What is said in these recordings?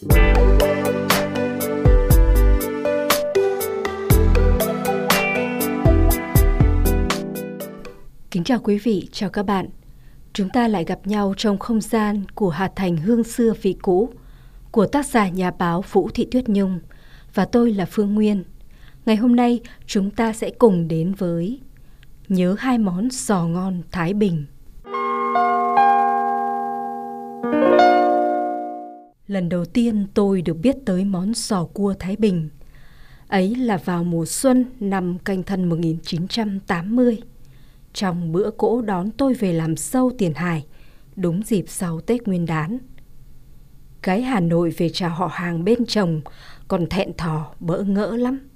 Kính chào quý vị, chào các bạn. Chúng ta lại gặp nhau trong không gian của Hà Thành Hương xưa vị cũ của tác giả nhà báo Vũ Thị Tuyết Nhung và tôi là Phương Nguyên. Ngày hôm nay chúng ta sẽ cùng đến với Nhớ hai món giò ngon Thái Bình. Lần đầu tiên tôi được biết tới món sò cua Thái Bình. Ấy là vào mùa xuân năm canh thân 1980 trong bữa cỗ đón tôi về làm sâu tiền hải, đúng dịp sau Tết Nguyên đán. Gái Hà Nội về chào họ hàng bên chồng, còn thẹn thò bỡ ngỡ lắm.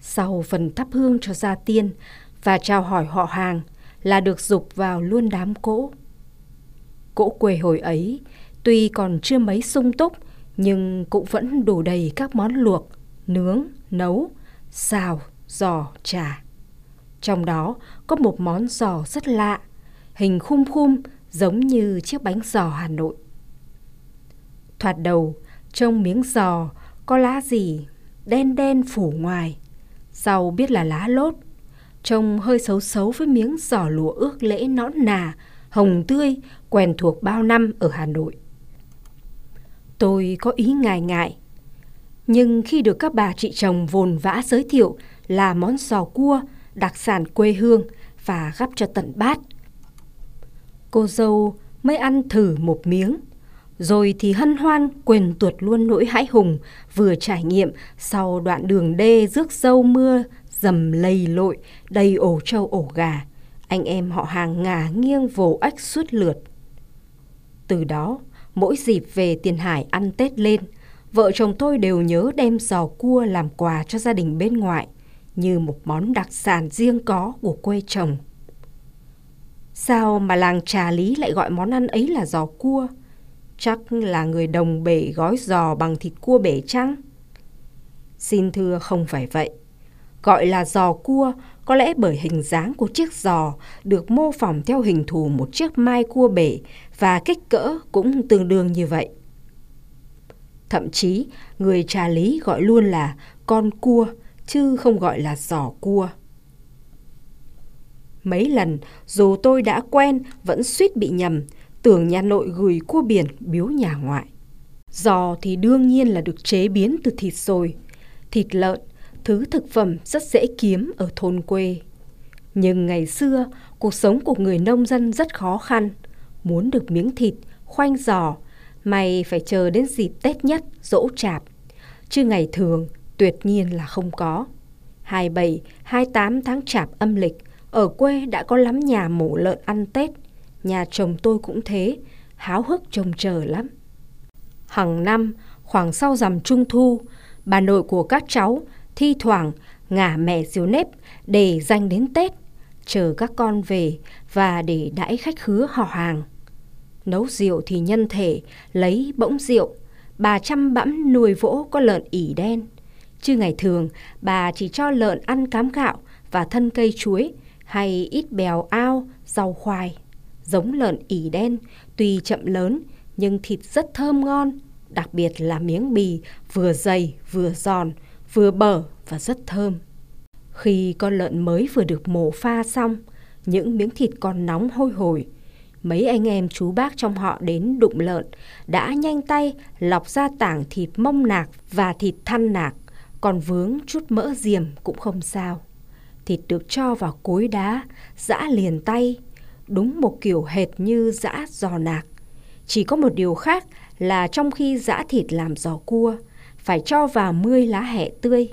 Sau phần thắp hương cho gia tiên và chào hỏi họ hàng là được dục vào luôn đám cỗ. Cỗ quê hồi ấy tuy còn chưa mấy sung túc nhưng cũng vẫn đủ đầy các món luộc, nướng, nấu, xào, giò, trà. Trong đó có một món giò rất lạ, hình khum khum giống như chiếc bánh giò Hà Nội. Thoạt đầu, trong miếng giò có lá gì đen đen phủ ngoài, sau biết là lá lốt, trông hơi xấu xấu với miếng giò lụa ước lễ nõn nà, hồng tươi, quen thuộc bao năm ở Hà Nội. Tôi có ý ngại ngại, nhưng khi được các bà chị chồng vồn vã giới thiệu là món giò cua đặc sản quê hương và gắp cho tận bát. Cô dâu mới ăn thử một miếng, rồi thì hân hoan quên tuột luôn nỗi hãi hùng vừa trải nghiệm sau đoạn đường đê rước dâu mưa dầm lầy lội đầy ổ trâu ổ gà. Anh em họ hàng ngả nghiêng vồ ếch suốt lượt. Từ đó, mỗi dịp về tiền hải ăn Tết lên, vợ chồng tôi đều nhớ đem giò cua làm quà cho gia đình bên ngoại như một món đặc sản riêng có của quê chồng. Sao mà làng trà lý lại gọi món ăn ấy là giò cua? Chắc là người đồng bể gói giò bằng thịt cua bể chăng? Xin thưa không phải vậy. Gọi là giò cua có lẽ bởi hình dáng của chiếc giò được mô phỏng theo hình thù một chiếc mai cua bể và kích cỡ cũng tương đương như vậy. Thậm chí, người trà lý gọi luôn là con cua chứ không gọi là giỏ cua. Mấy lần, dù tôi đã quen, vẫn suýt bị nhầm, tưởng nhà nội gửi cua biển biếu nhà ngoại. Giò thì đương nhiên là được chế biến từ thịt rồi. Thịt lợn, thứ thực phẩm rất dễ kiếm ở thôn quê. Nhưng ngày xưa, cuộc sống của người nông dân rất khó khăn. Muốn được miếng thịt, khoanh giò, mày phải chờ đến dịp Tết nhất, dỗ chạp. Chứ ngày thường, tuyệt nhiên là không có. 27, 28 tháng chạp âm lịch, ở quê đã có lắm nhà mổ lợn ăn Tết. Nhà chồng tôi cũng thế, háo hức trông chờ lắm. Hằng năm, khoảng sau rằm trung thu, bà nội của các cháu thi thoảng ngả mẹ diếu nếp để dành đến Tết, chờ các con về và để đãi khách khứa họ hàng. Nấu rượu thì nhân thể, lấy bỗng rượu, bà chăm bẵm nuôi vỗ có lợn ỉ đen Chứ ngày thường, bà chỉ cho lợn ăn cám gạo và thân cây chuối hay ít bèo ao, rau khoai. Giống lợn ỉ đen, tuy chậm lớn nhưng thịt rất thơm ngon, đặc biệt là miếng bì vừa dày vừa giòn, vừa bở và rất thơm. Khi con lợn mới vừa được mổ pha xong, những miếng thịt còn nóng hôi hổi, mấy anh em chú bác trong họ đến đụng lợn đã nhanh tay lọc ra tảng thịt mông nạc và thịt thăn nạc còn vướng chút mỡ diềm cũng không sao. Thịt được cho vào cối đá, giã liền tay, đúng một kiểu hệt như giã giò nạc. Chỉ có một điều khác là trong khi giã thịt làm giò cua, phải cho vào mươi lá hẹ tươi.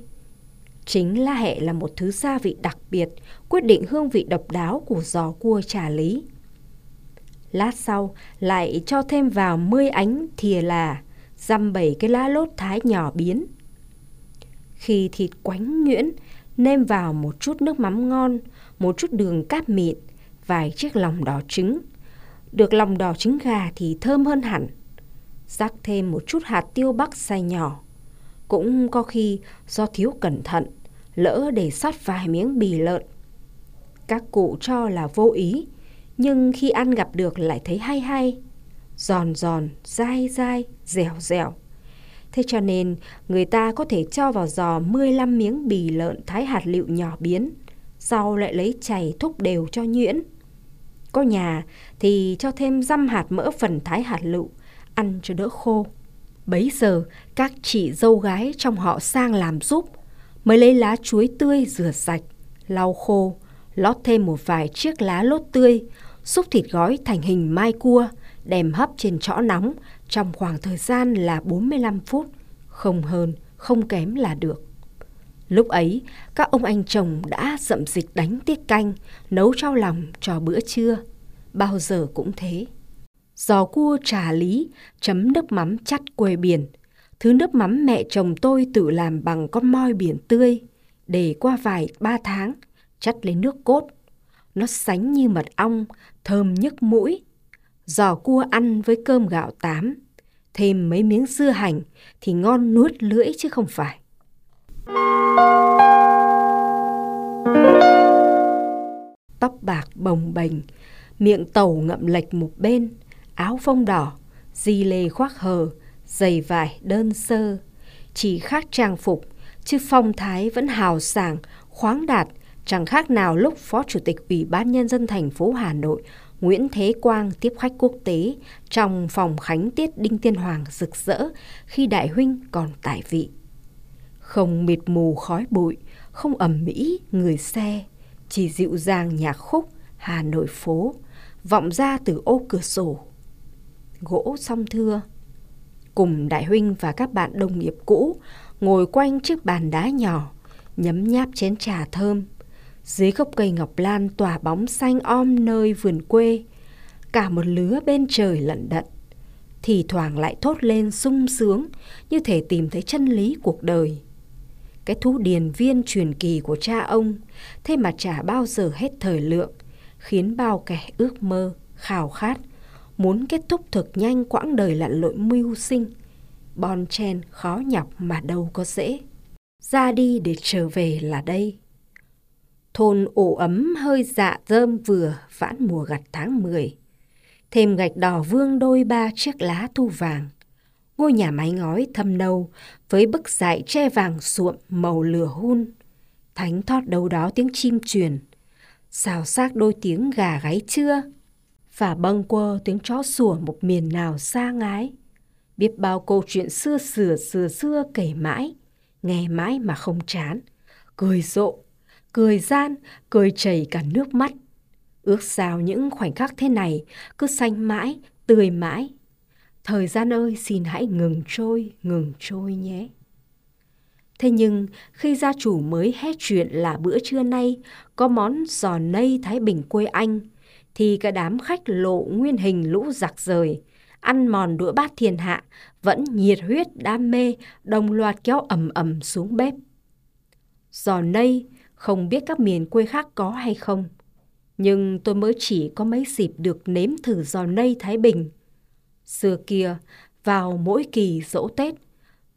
Chính la hẹ là một thứ gia vị đặc biệt, quyết định hương vị độc đáo của giò cua trà lý. Lát sau lại cho thêm vào 10 ánh thìa là, dăm bảy cái lá lốt thái nhỏ biến. Khi thịt quánh nhuyễn, nêm vào một chút nước mắm ngon, một chút đường cát mịn, vài chiếc lòng đỏ trứng. Được lòng đỏ trứng gà thì thơm hơn hẳn. Rắc thêm một chút hạt tiêu bắc xay nhỏ. Cũng có khi do thiếu cẩn thận, lỡ để sót vài miếng bì lợn. Các cụ cho là vô ý, nhưng khi ăn gặp được lại thấy hay hay. Giòn giòn, dai dai, dẻo dẻo. Thế cho nên người ta có thể cho vào giò 15 miếng bì lợn thái hạt lựu nhỏ biến, sau lại lấy chày thúc đều cho nhuyễn. Có nhà thì cho thêm răm hạt mỡ phần thái hạt lựu, ăn cho đỡ khô. Bấy giờ các chị dâu gái trong họ sang làm giúp, mới lấy lá chuối tươi rửa sạch, lau khô, lót thêm một vài chiếc lá lốt tươi, xúc thịt gói thành hình mai cua, đem hấp trên chõ nóng trong khoảng thời gian là 45 phút, không hơn, không kém là được. Lúc ấy, các ông anh chồng đã dậm dịch đánh tiết canh, nấu trao lòng cho bữa trưa. Bao giờ cũng thế. Giò cua trà lý, chấm nước mắm chắt quê biển. Thứ nước mắm mẹ chồng tôi tự làm bằng con moi biển tươi. Để qua vài ba tháng, chắt lấy nước cốt. Nó sánh như mật ong, thơm nhức mũi. Giò cua ăn với cơm gạo tám, thêm mấy miếng dưa hành thì ngon nuốt lưỡi chứ không phải. Tóc bạc bồng bềnh, miệng tàu ngậm lệch một bên, áo phông đỏ, di lê khoác hờ, giày vải đơn sơ. Chỉ khác trang phục, chứ phong thái vẫn hào sảng, khoáng đạt, chẳng khác nào lúc Phó Chủ tịch Ủy ban Nhân dân thành phố Hà Nội Nguyễn Thế Quang tiếp khách quốc tế trong phòng khánh tiết Đinh Tiên Hoàng rực rỡ khi đại huynh còn tại vị. Không mịt mù khói bụi, không ẩm mỹ người xe, chỉ dịu dàng nhạc khúc Hà Nội phố, vọng ra từ ô cửa sổ. Gỗ song thưa, cùng đại huynh và các bạn đồng nghiệp cũ ngồi quanh chiếc bàn đá nhỏ, nhấm nháp chén trà thơm, dưới gốc cây ngọc lan tỏa bóng xanh om nơi vườn quê, cả một lứa bên trời lận đận. Thì thoảng lại thốt lên sung sướng như thể tìm thấy chân lý cuộc đời. Cái thú điền viên truyền kỳ của cha ông, thế mà chả bao giờ hết thời lượng, khiến bao kẻ ước mơ, khao khát, muốn kết thúc thực nhanh quãng đời lặn lội mưu sinh. Bon chen khó nhọc mà đâu có dễ. Ra đi để trở về là đây. Thôn ổ ấm hơi dạ rơm vừa vãn mùa gặt tháng 10. Thêm gạch đỏ vương đôi ba chiếc lá thu vàng. Ngôi nhà mái ngói thâm nâu với bức dại tre vàng suộm màu lửa hun. Thánh thót đâu đó tiếng chim truyền. Xào xác đôi tiếng gà gáy trưa. Và bâng quơ tiếng chó sủa một miền nào xa ngái. Biết bao câu chuyện xưa xưa xưa xưa kể mãi. Nghe mãi mà không chán. Cười rộ cười gian, cười chảy cả nước mắt. Ước sao những khoảnh khắc thế này cứ xanh mãi, tươi mãi. Thời gian ơi xin hãy ngừng trôi, ngừng trôi nhé. Thế nhưng khi gia chủ mới hét chuyện là bữa trưa nay có món giò nây Thái Bình quê anh, thì cả đám khách lộ nguyên hình lũ giặc rời, ăn mòn đũa bát thiên hạ, vẫn nhiệt huyết đam mê, đồng loạt kéo ầm ầm xuống bếp. Giò nây không biết các miền quê khác có hay không. Nhưng tôi mới chỉ có mấy dịp được nếm thử giò nây Thái Bình. Xưa kia, vào mỗi kỳ dỗ Tết,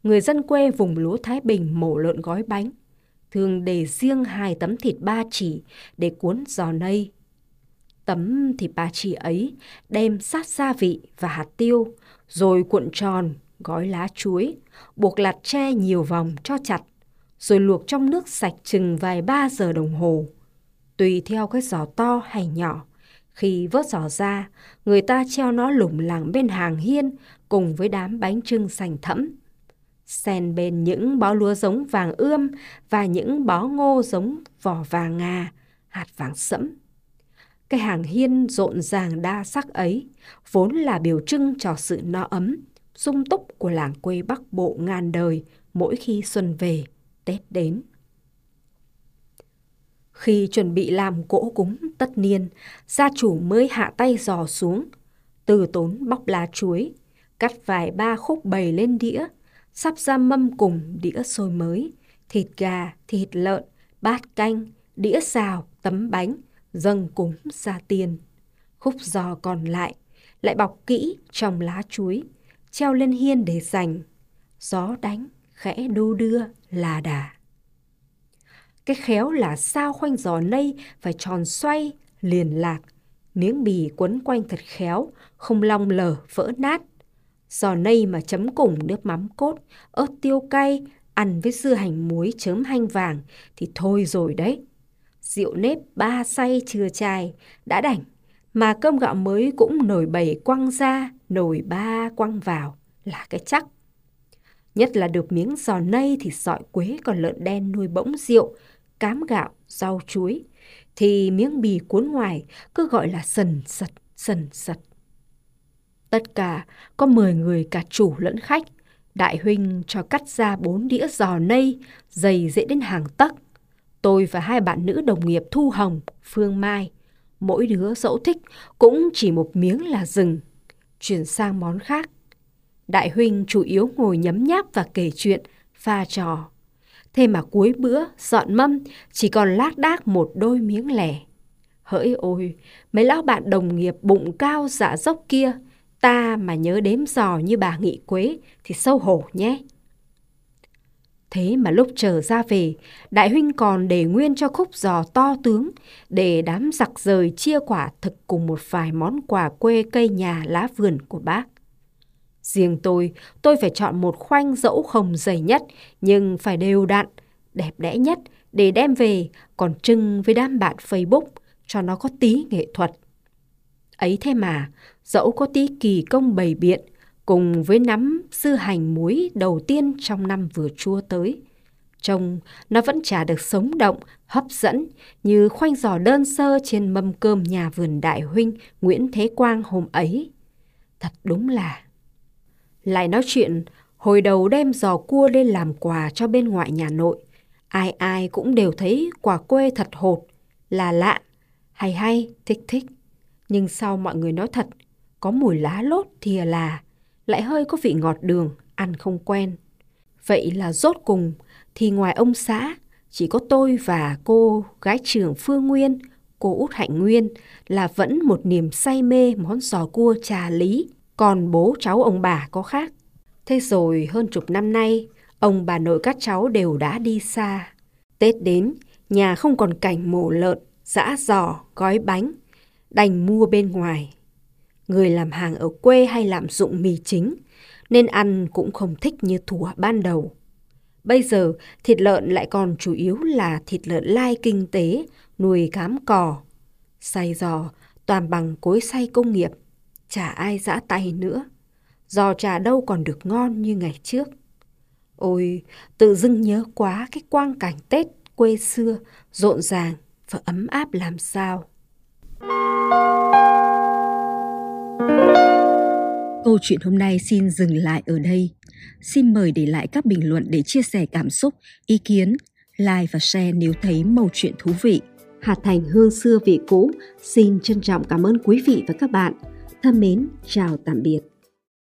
người dân quê vùng lúa Thái Bình mổ lợn gói bánh, thường để riêng hai tấm thịt ba chỉ để cuốn giò nây. Tấm thịt ba chỉ ấy đem sát gia vị và hạt tiêu, rồi cuộn tròn, gói lá chuối, buộc lạt tre nhiều vòng cho chặt rồi luộc trong nước sạch chừng vài ba giờ đồng hồ. Tùy theo cái giò to hay nhỏ, khi vớt giò ra, người ta treo nó lủng lẳng bên hàng hiên cùng với đám bánh trưng sành thẫm. Xen bên những bó lúa giống vàng ươm và những bó ngô giống vỏ vàng ngà, hạt vàng sẫm. Cái hàng hiên rộn ràng đa sắc ấy vốn là biểu trưng cho sự no ấm, sung túc của làng quê Bắc Bộ ngàn đời mỗi khi xuân về. Tết đến. Khi chuẩn bị làm cỗ cúng tất niên, gia chủ mới hạ tay dò xuống, từ tốn bóc lá chuối, cắt vài ba khúc bầy lên đĩa, sắp ra mâm cùng đĩa xôi mới, thịt gà, thịt lợn, bát canh, đĩa xào, tấm bánh, dâng cúng ra tiền. Khúc giò còn lại, lại bọc kỹ trong lá chuối, treo lên hiên để dành. Gió đánh, khẽ đu đưa là đà. Cái khéo là sao khoanh giò nây phải tròn xoay, liền lạc, miếng bì quấn quanh thật khéo, không long lở vỡ nát. Giò nây mà chấm cùng nước mắm cốt, ớt tiêu cay, ăn với dưa hành muối chớm hanh vàng thì thôi rồi đấy. Rượu nếp ba say chừa chai, đã đành, mà cơm gạo mới cũng nồi bảy quăng ra, nồi ba quăng vào là cái chắc. Nhất là được miếng giò nây thì sọi quế còn lợn đen nuôi bỗng rượu, cám gạo, rau chuối. Thì miếng bì cuốn ngoài cứ gọi là sần sật, sần sật. Tất cả có 10 người cả chủ lẫn khách. Đại huynh cho cắt ra bốn đĩa giò nây, dày dễ đến hàng tấc. Tôi và hai bạn nữ đồng nghiệp Thu Hồng, Phương Mai, mỗi đứa dẫu thích cũng chỉ một miếng là rừng. Chuyển sang món khác. Đại huynh chủ yếu ngồi nhấm nháp và kể chuyện, pha trò. Thế mà cuối bữa, dọn mâm, chỉ còn lác đác một đôi miếng lẻ. Hỡi ôi, mấy lão bạn đồng nghiệp bụng cao dạ dốc kia, ta mà nhớ đếm giò như bà Nghị Quế thì sâu hổ nhé. Thế mà lúc trở ra về, đại huynh còn để nguyên cho khúc giò to tướng, để đám giặc rời chia quả thực cùng một vài món quà quê cây nhà lá vườn của bác. Riêng tôi, tôi phải chọn một khoanh dẫu không dày nhất, nhưng phải đều đặn, đẹp đẽ nhất để đem về, còn trưng với đám bạn Facebook cho nó có tí nghệ thuật. Ấy thế mà, dẫu có tí kỳ công bày biện, cùng với nắm dư hành muối đầu tiên trong năm vừa chua tới. Trông nó vẫn chả được sống động, hấp dẫn như khoanh giò đơn sơ trên mâm cơm nhà vườn đại huynh Nguyễn Thế Quang hôm ấy. Thật đúng là... Lại nói chuyện, hồi đầu đem giò cua lên làm quà cho bên ngoại nhà nội. Ai ai cũng đều thấy quả quê thật hột, là lạ, hay hay, thích thích. Nhưng sau mọi người nói thật, có mùi lá lốt thìa là, lại hơi có vị ngọt đường, ăn không quen. Vậy là rốt cùng, thì ngoài ông xã, chỉ có tôi và cô gái trưởng Phương Nguyên, cô út Hạnh Nguyên là vẫn một niềm say mê món giò cua trà lý, còn bố cháu ông bà có khác. Thế rồi hơn chục năm nay, ông bà nội các cháu đều đã đi xa. Tết đến, nhà không còn cảnh mổ lợn, giã giò, gói bánh, đành mua bên ngoài. Người làm hàng ở quê hay làm dụng mì chính, nên ăn cũng không thích như thủa ban đầu. Bây giờ, thịt lợn lại còn chủ yếu là thịt lợn lai kinh tế, nuôi cám cò. Xay giò toàn bằng cối xay công nghiệp, chả ai giã tay nữa. Giò trà đâu còn được ngon như ngày trước. Ôi, tự dưng nhớ quá cái quang cảnh Tết quê xưa, rộn ràng và ấm áp làm sao. Câu chuyện hôm nay xin dừng lại ở đây. Xin mời để lại các bình luận để chia sẻ cảm xúc, ý kiến, like và share nếu thấy màu chuyện thú vị. Hà Thành Hương xưa vị cũ xin trân trọng cảm ơn quý vị và các bạn. Thân mến, chào tạm biệt.